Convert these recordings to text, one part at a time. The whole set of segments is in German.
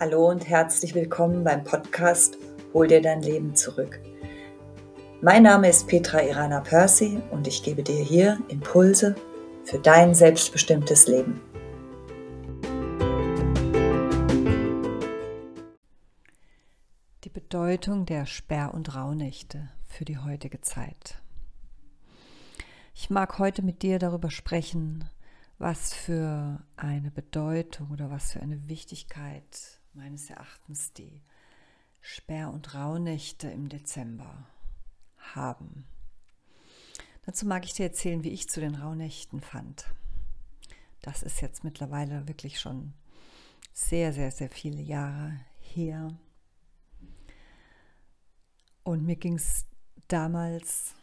Hallo und herzlich willkommen beim Podcast Hol dir dein Leben zurück. Mein Name ist Petra Irana Percy und ich gebe dir hier Impulse für dein selbstbestimmtes Leben. Die Bedeutung der Sperr- und Rauhnächte für die heutige Zeit. Ich mag heute mit dir darüber sprechen, was für eine Bedeutung oder was für eine Wichtigkeit meines Erachtens die Sperr- und Rauhnächte im Dezember haben. Dazu mag ich dir erzählen, wie ich zu den Rauhnächten fand. Das ist jetzt mittlerweile wirklich schon sehr, sehr, sehr viele Jahre her. Und mir ging es damals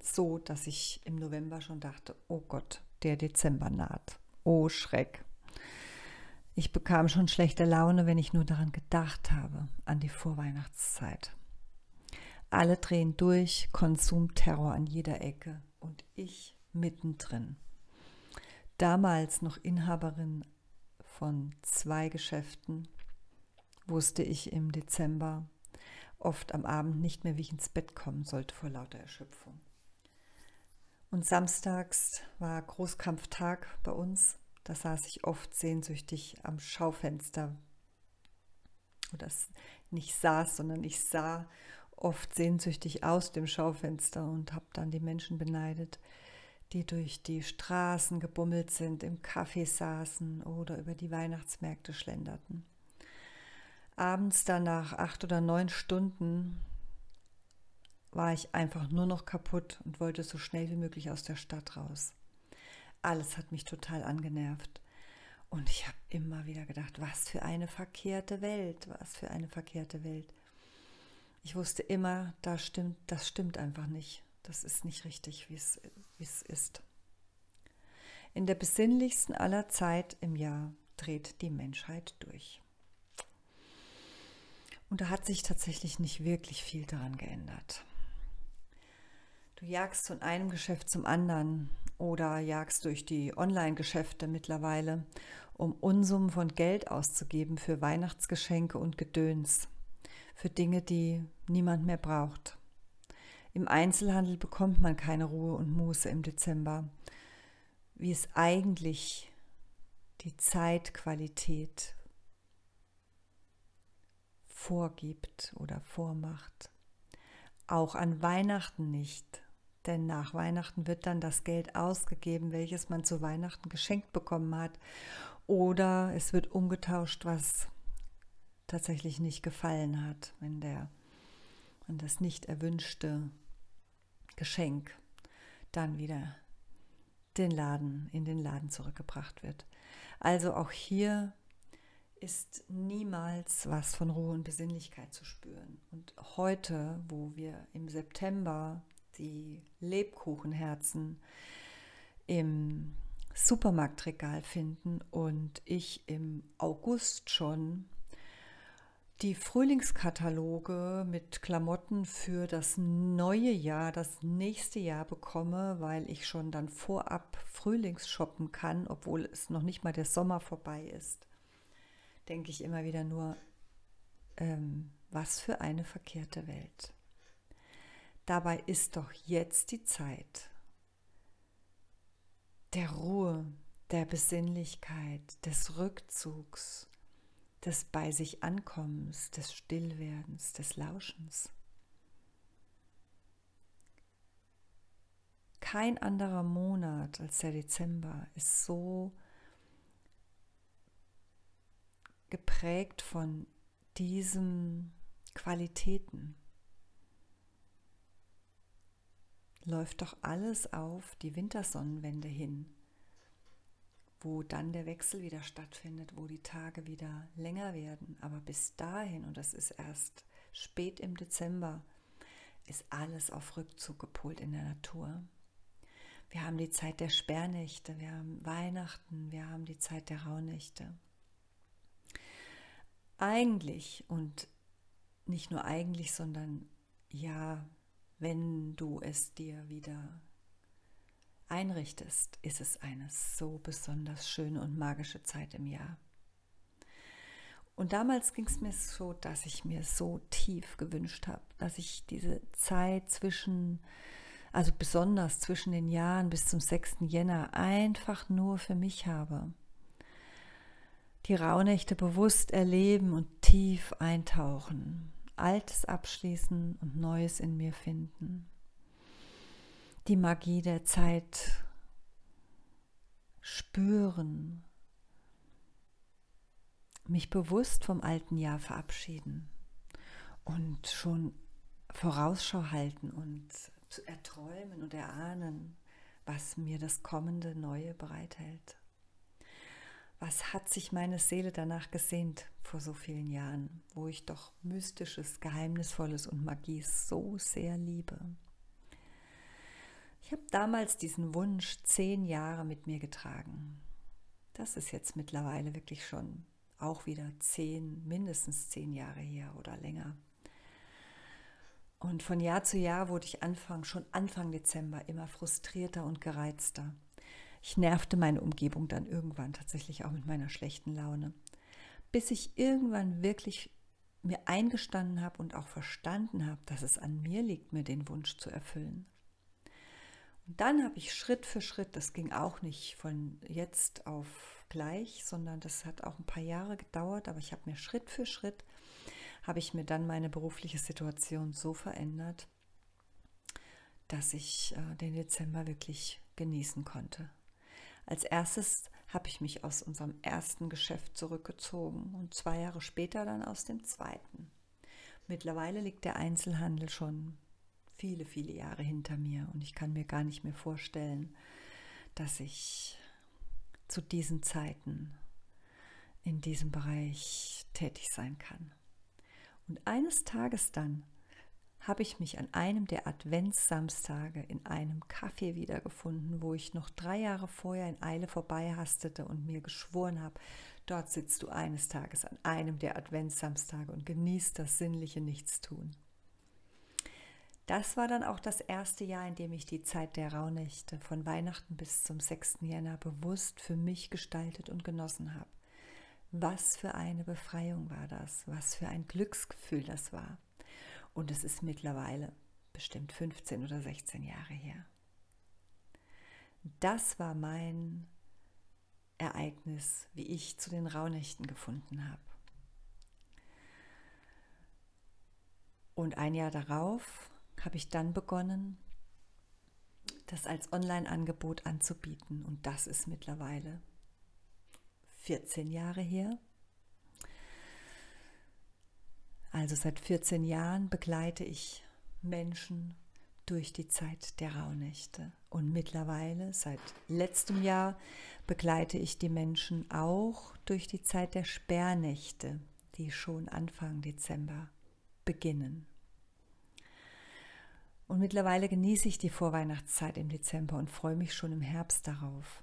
so, dass ich im November schon dachte, oh Gott, der Dezember naht. Oh Schreck. Ich bekam schon schlechte Laune, wenn ich nur daran gedacht habe, an die Vorweihnachtszeit. Alle drehen durch, Konsumterror an jeder Ecke und ich mittendrin. Damals noch Inhaberin von zwei Geschäften, wusste ich im Dezember oft am Abend nicht mehr, wie ich ins Bett kommen sollte vor lauter Erschöpfung. Und samstags war Großkampftag bei uns. Da saß ich oft sehnsüchtig am Schaufenster. Oder nicht saß, sondern ich sah oft sehnsüchtig aus dem Schaufenster und habe dann die Menschen beneidet, die durch die Straßen gebummelt sind, im Café saßen oder über die Weihnachtsmärkte schlenderten. Abends dann nach acht oder neun Stunden war ich einfach nur noch kaputt und wollte so schnell wie möglich aus der Stadt raus. Alles hat mich total angenervt. Und ich habe immer wieder gedacht, was für eine verkehrte Welt, was für eine verkehrte Welt. Ich wusste immer, da stimmt, das stimmt einfach nicht. Das ist nicht richtig, wie es ist. In der besinnlichsten aller Zeit im Jahr dreht die Menschheit durch. Und da hat sich tatsächlich nicht wirklich viel daran geändert. Du jagst von einem Geschäft zum anderen oder jagst durch die Online-Geschäfte mittlerweile, um Unsummen von Geld auszugeben für Weihnachtsgeschenke und Gedöns, für Dinge, die niemand mehr braucht. Im Einzelhandel bekommt man keine Ruhe und Muße im Dezember, wie es eigentlich die Zeitqualität vorgibt oder vormacht. Auch an Weihnachten nicht. Denn nach Weihnachten wird dann das Geld ausgegeben, welches man zu Weihnachten geschenkt bekommen hat. Oder es wird umgetauscht, was tatsächlich nicht gefallen hat, wenn, der, wenn das nicht erwünschte Geschenk dann wieder den Laden, in den Laden zurückgebracht wird. Also auch hier ist niemals was von Ruhe und Besinnlichkeit zu spüren. Und heute, wo wir im September die Lebkuchenherzen im Supermarktregal finden und ich im August schon die Frühlingskataloge mit Klamotten für das neue Jahr, das nächste Jahr bekomme, weil ich schon dann vorab Frühlingsshoppen kann, obwohl es noch nicht mal der Sommer vorbei ist, denke ich immer wieder nur, ähm, was für eine verkehrte Welt. Dabei ist doch jetzt die Zeit der Ruhe, der Besinnlichkeit, des Rückzugs, des bei sich Ankommens, des Stillwerdens, des Lauschens. Kein anderer Monat als der Dezember ist so geprägt von diesen Qualitäten. Läuft doch alles auf die Wintersonnenwende hin, wo dann der Wechsel wieder stattfindet, wo die Tage wieder länger werden. Aber bis dahin, und das ist erst spät im Dezember, ist alles auf Rückzug gepolt in der Natur. Wir haben die Zeit der Sperrnächte, wir haben Weihnachten, wir haben die Zeit der Rauhnächte. Eigentlich und nicht nur eigentlich, sondern ja, wenn du es dir wieder einrichtest, ist es eine so besonders schöne und magische Zeit im Jahr. Und damals ging es mir so, dass ich mir so tief gewünscht habe, dass ich diese Zeit zwischen, also besonders zwischen den Jahren bis zum 6. Jänner, einfach nur für mich habe. Die Rauhnächte bewusst erleben und tief eintauchen, Altes abschließen und Neues in mir finden. Die Magie der Zeit spüren mich bewusst vom alten Jahr verabschieden und schon Vorausschau halten und zu erträumen und erahnen, was mir das kommende Neue bereithält. Was hat sich meine Seele danach gesehnt vor so vielen Jahren, wo ich doch mystisches, geheimnisvolles und Magie so sehr liebe? Ich habe damals diesen Wunsch zehn Jahre mit mir getragen. Das ist jetzt mittlerweile wirklich schon auch wieder zehn, mindestens zehn Jahre her oder länger. Und von Jahr zu Jahr wurde ich Anfang, schon Anfang Dezember immer frustrierter und gereizter. Ich nervte meine Umgebung dann irgendwann tatsächlich auch mit meiner schlechten Laune, bis ich irgendwann wirklich mir eingestanden habe und auch verstanden habe, dass es an mir liegt, mir den Wunsch zu erfüllen. Und dann habe ich Schritt für Schritt, das ging auch nicht von jetzt auf gleich, sondern das hat auch ein paar Jahre gedauert, aber ich habe mir Schritt für Schritt, habe ich mir dann meine berufliche Situation so verändert, dass ich äh, den Dezember wirklich genießen konnte. Als erstes habe ich mich aus unserem ersten Geschäft zurückgezogen und zwei Jahre später dann aus dem zweiten. Mittlerweile liegt der Einzelhandel schon viele, viele Jahre hinter mir und ich kann mir gar nicht mehr vorstellen, dass ich zu diesen Zeiten in diesem Bereich tätig sein kann. Und eines Tages dann habe ich mich an einem der Adventssamstage in einem Café wiedergefunden, wo ich noch drei Jahre vorher in Eile vorbei hastete und mir geschworen habe, dort sitzt du eines Tages an einem der Adventssamstage und genießt das sinnliche Nichtstun. Das war dann auch das erste Jahr, in dem ich die Zeit der Rauhnächte von Weihnachten bis zum 6. Jänner bewusst für mich gestaltet und genossen habe. Was für eine Befreiung war das, was für ein Glücksgefühl das war. Und es ist mittlerweile bestimmt 15 oder 16 Jahre her. Das war mein Ereignis, wie ich zu den Rauhnächten gefunden habe. Und ein Jahr darauf habe ich dann begonnen, das als Online-Angebot anzubieten. Und das ist mittlerweile 14 Jahre her. Also seit 14 Jahren begleite ich Menschen durch die Zeit der Rauhnächte. Und mittlerweile, seit letztem Jahr, begleite ich die Menschen auch durch die Zeit der Sperrnächte, die schon Anfang Dezember beginnen. Und mittlerweile genieße ich die Vorweihnachtszeit im Dezember und freue mich schon im Herbst darauf.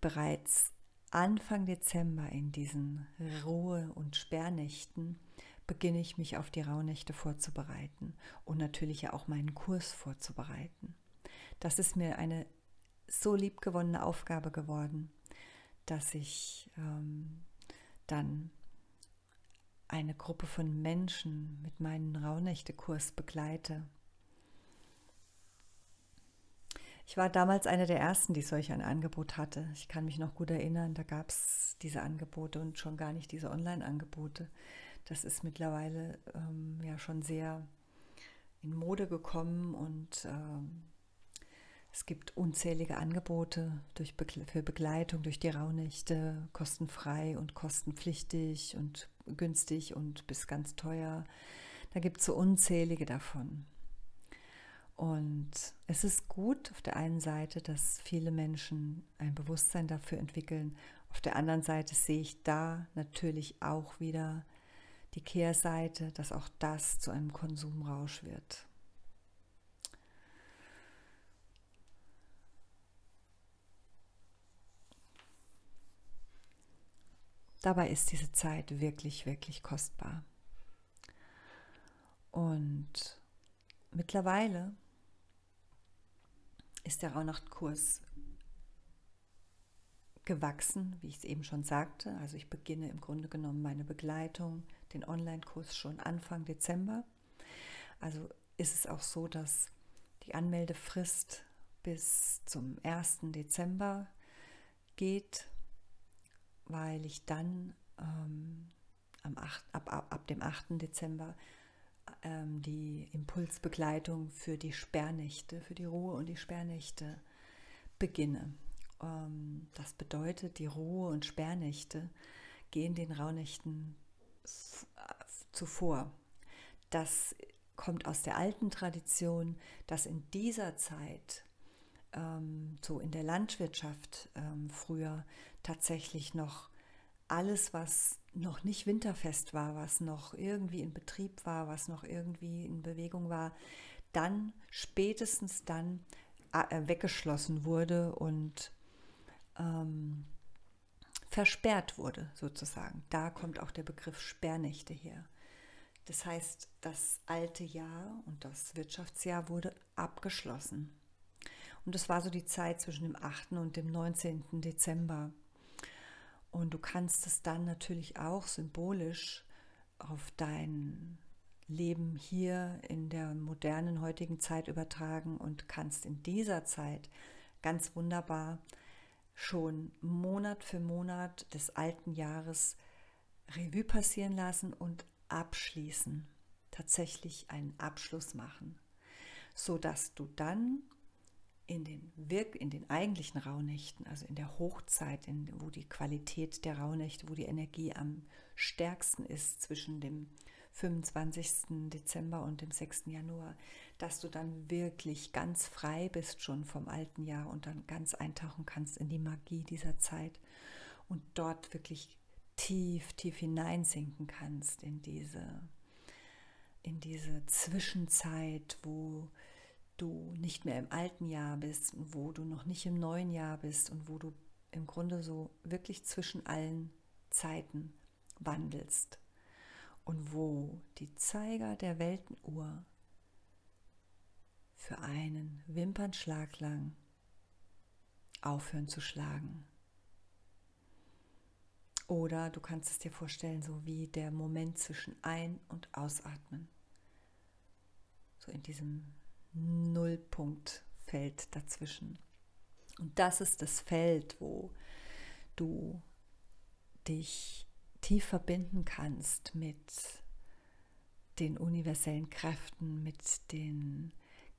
Bereits Anfang Dezember in diesen Ruhe- und Sperrnächten beginne ich mich auf die Rauhnächte vorzubereiten und natürlich ja auch meinen Kurs vorzubereiten. Das ist mir eine so liebgewonnene Aufgabe geworden, dass ich ähm, dann eine Gruppe von Menschen mit meinem Rauhnächte-Kurs begleite. Ich war damals eine der ersten, die solch ein Angebot hatte. Ich kann mich noch gut erinnern, da gab es diese Angebote und schon gar nicht diese Online-Angebote. Das ist mittlerweile ähm, ja schon sehr in Mode gekommen und ähm, es gibt unzählige Angebote für Begleitung durch die Rauhnächte, kostenfrei und kostenpflichtig und günstig und bis ganz teuer. Da gibt es so unzählige davon. Und es ist gut auf der einen Seite, dass viele Menschen ein Bewusstsein dafür entwickeln. Auf der anderen Seite sehe ich da natürlich auch wieder die Kehrseite, dass auch das zu einem Konsumrausch wird. Dabei ist diese Zeit wirklich, wirklich kostbar. Und mittlerweile ist der Rauhnachtkurs gewachsen, wie ich es eben schon sagte. Also ich beginne im Grunde genommen meine Begleitung, den Online-Kurs schon Anfang Dezember. Also ist es auch so, dass die Anmeldefrist bis zum 1. Dezember geht, weil ich dann ähm, am 8, ab, ab, ab dem 8. Dezember ähm, die Impulsbegleitung für die Sperrnächte, für die Ruhe und die Sperrnächte beginne. Ähm, das bedeutet, die Ruhe- und Sperrnächte gehen den Rauhnächten zuvor. Das kommt aus der alten Tradition, dass in dieser Zeit, ähm, so in der Landwirtschaft ähm, früher, tatsächlich noch alles, was noch nicht winterfest war, was noch irgendwie in Betrieb war, was noch irgendwie in Bewegung war, dann spätestens dann äh, weggeschlossen wurde und ähm, versperrt wurde, sozusagen. Da kommt auch der Begriff Sperrnächte her. Das heißt, das alte Jahr und das Wirtschaftsjahr wurde abgeschlossen. Und das war so die Zeit zwischen dem 8. und dem 19. Dezember. Und du kannst es dann natürlich auch symbolisch auf dein Leben hier in der modernen heutigen Zeit übertragen und kannst in dieser Zeit ganz wunderbar schon Monat für Monat des alten Jahres Revue passieren lassen und abschließen, tatsächlich einen Abschluss machen, so dass du dann in den in den eigentlichen Rauhnächten, also in der Hochzeit, in, wo die Qualität der Rauhnächte, wo die Energie am stärksten ist zwischen dem 25. Dezember und dem 6. Januar, dass du dann wirklich ganz frei bist schon vom alten Jahr und dann ganz eintauchen kannst in die Magie dieser Zeit und dort wirklich tief, tief hineinsinken kannst in diese, in diese Zwischenzeit, wo du nicht mehr im alten Jahr bist, wo du noch nicht im neuen Jahr bist und wo du im Grunde so wirklich zwischen allen Zeiten wandelst und wo die Zeiger der Weltenuhr für einen Wimpernschlag lang aufhören zu schlagen. Oder du kannst es dir vorstellen, so wie der Moment zwischen Ein- und Ausatmen. So in diesem Nullpunktfeld dazwischen. Und das ist das Feld, wo du dich tief verbinden kannst mit den universellen Kräften, mit den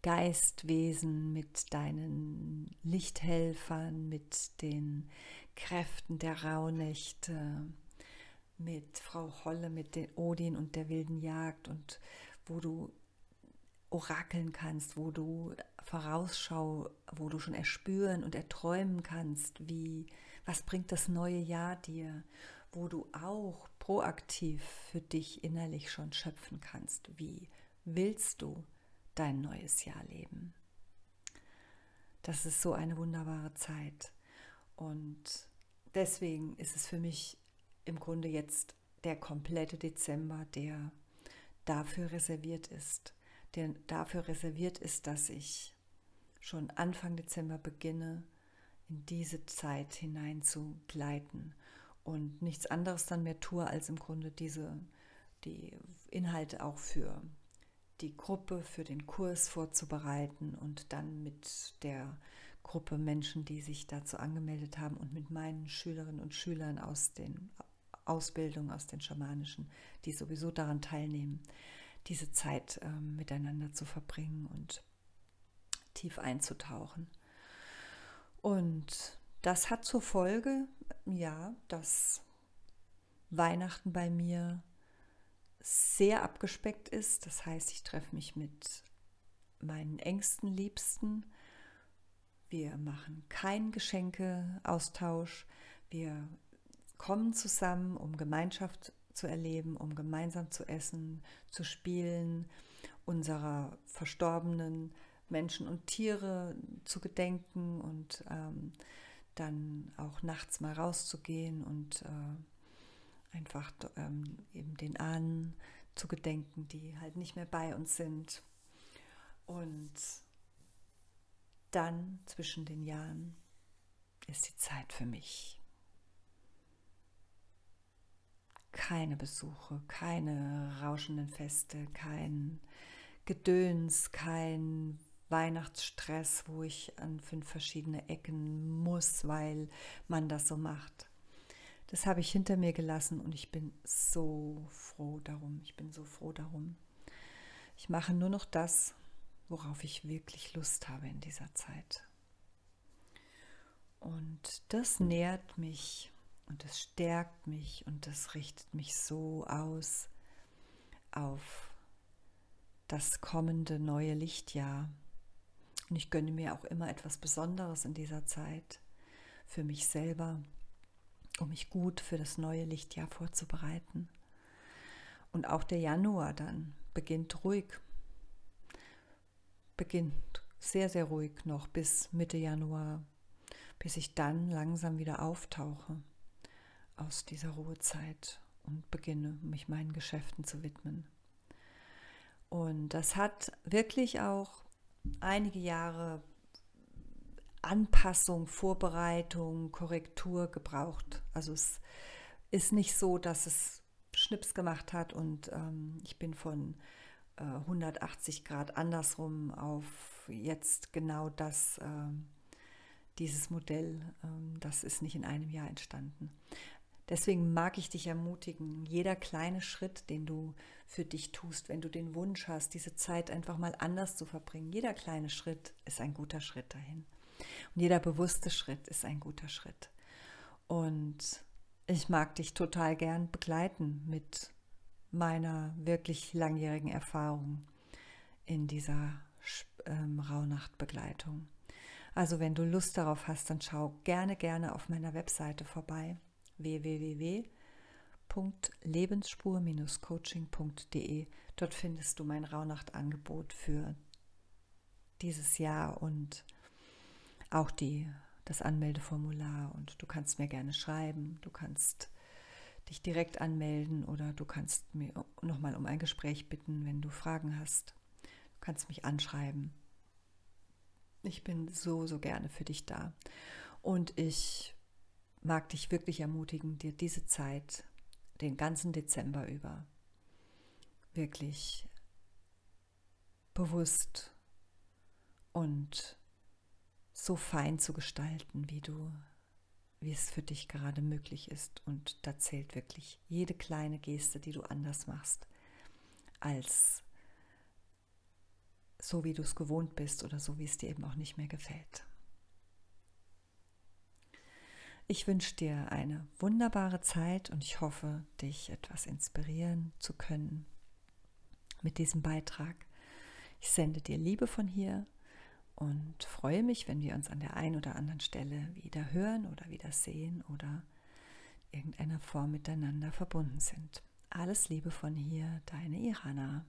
Geistwesen, mit deinen Lichthelfern, mit den Kräften der Rauhnächte, mit Frau Holle, mit den Odin und der wilden Jagd und wo du orakeln kannst, wo du Vorausschau, wo du schon erspüren und erträumen kannst, wie was bringt das neue Jahr dir, wo du auch proaktiv für dich innerlich schon schöpfen kannst, wie willst du dein neues Jahr leben. Das ist so eine wunderbare Zeit und deswegen ist es für mich im Grunde jetzt der komplette Dezember, der dafür reserviert ist der dafür reserviert ist, dass ich schon Anfang Dezember beginne, in diese Zeit hinein zu gleiten und nichts anderes dann mehr tue, als im Grunde diese, die Inhalte auch für die Gruppe, für den Kurs vorzubereiten und dann mit der Gruppe Menschen, die sich dazu angemeldet haben und mit meinen Schülerinnen und Schülern aus den Ausbildungen, aus den schamanischen, die sowieso daran teilnehmen, diese Zeit äh, miteinander zu verbringen und tief einzutauchen. Und das hat zur Folge, ja, dass Weihnachten bei mir sehr abgespeckt ist. Das heißt, ich treffe mich mit meinen engsten Liebsten. Wir machen keinen Geschenkeaustausch. Wir kommen zusammen, um Gemeinschaft zu erleben, um gemeinsam zu essen, zu spielen, unserer verstorbenen Menschen und Tiere zu gedenken und ähm, dann auch nachts mal rauszugehen und äh, einfach ähm, eben den Ahnen zu gedenken, die halt nicht mehr bei uns sind. Und dann zwischen den Jahren ist die Zeit für mich. Keine Besuche, keine rauschenden Feste, kein Gedöns, kein Weihnachtsstress, wo ich an fünf verschiedene Ecken muss, weil man das so macht. Das habe ich hinter mir gelassen und ich bin so froh darum. Ich bin so froh darum. Ich mache nur noch das, worauf ich wirklich Lust habe in dieser Zeit. Und das nährt mich und das stärkt mich und das richtet mich so aus auf das kommende neue Lichtjahr. Und ich gönne mir auch immer etwas Besonderes in dieser Zeit für mich selber, um mich gut für das neue Lichtjahr vorzubereiten. Und auch der Januar dann beginnt ruhig, beginnt sehr, sehr ruhig noch bis Mitte Januar, bis ich dann langsam wieder auftauche aus dieser Ruhezeit und beginne, mich meinen Geschäften zu widmen. Und das hat wirklich auch einige Jahre Anpassung, Vorbereitung, Korrektur gebraucht. Also es ist nicht so, dass es Schnips gemacht hat und ähm, ich bin von äh, 180 Grad andersrum auf jetzt genau das, äh, dieses Modell. Äh, das ist nicht in einem Jahr entstanden. Deswegen mag ich dich ermutigen, jeder kleine Schritt, den du für dich tust, wenn du den Wunsch hast, diese Zeit einfach mal anders zu verbringen, jeder kleine Schritt ist ein guter Schritt dahin. Und jeder bewusste Schritt ist ein guter Schritt. Und ich mag dich total gern begleiten mit meiner wirklich langjährigen Erfahrung in dieser ähm, Rauhnachtbegleitung. Also wenn du Lust darauf hast, dann schau gerne, gerne auf meiner Webseite vorbei www.lebensspur-coaching.de. Dort findest du mein Rauhnachtangebot für dieses Jahr und auch die, das Anmeldeformular. Und du kannst mir gerne schreiben, du kannst dich direkt anmelden oder du kannst mir nochmal um ein Gespräch bitten, wenn du Fragen hast. Du kannst mich anschreiben. Ich bin so, so gerne für dich da. Und ich mag dich wirklich ermutigen, dir diese Zeit, den ganzen Dezember über, wirklich bewusst und so fein zu gestalten, wie du, wie es für dich gerade möglich ist. Und da zählt wirklich jede kleine Geste, die du anders machst, als so wie du es gewohnt bist oder so wie es dir eben auch nicht mehr gefällt. Ich wünsche dir eine wunderbare Zeit und ich hoffe, dich etwas inspirieren zu können mit diesem Beitrag. Ich sende dir Liebe von hier und freue mich, wenn wir uns an der einen oder anderen Stelle wieder hören oder wieder sehen oder irgendeiner Form miteinander verbunden sind. Alles Liebe von hier, deine Irana.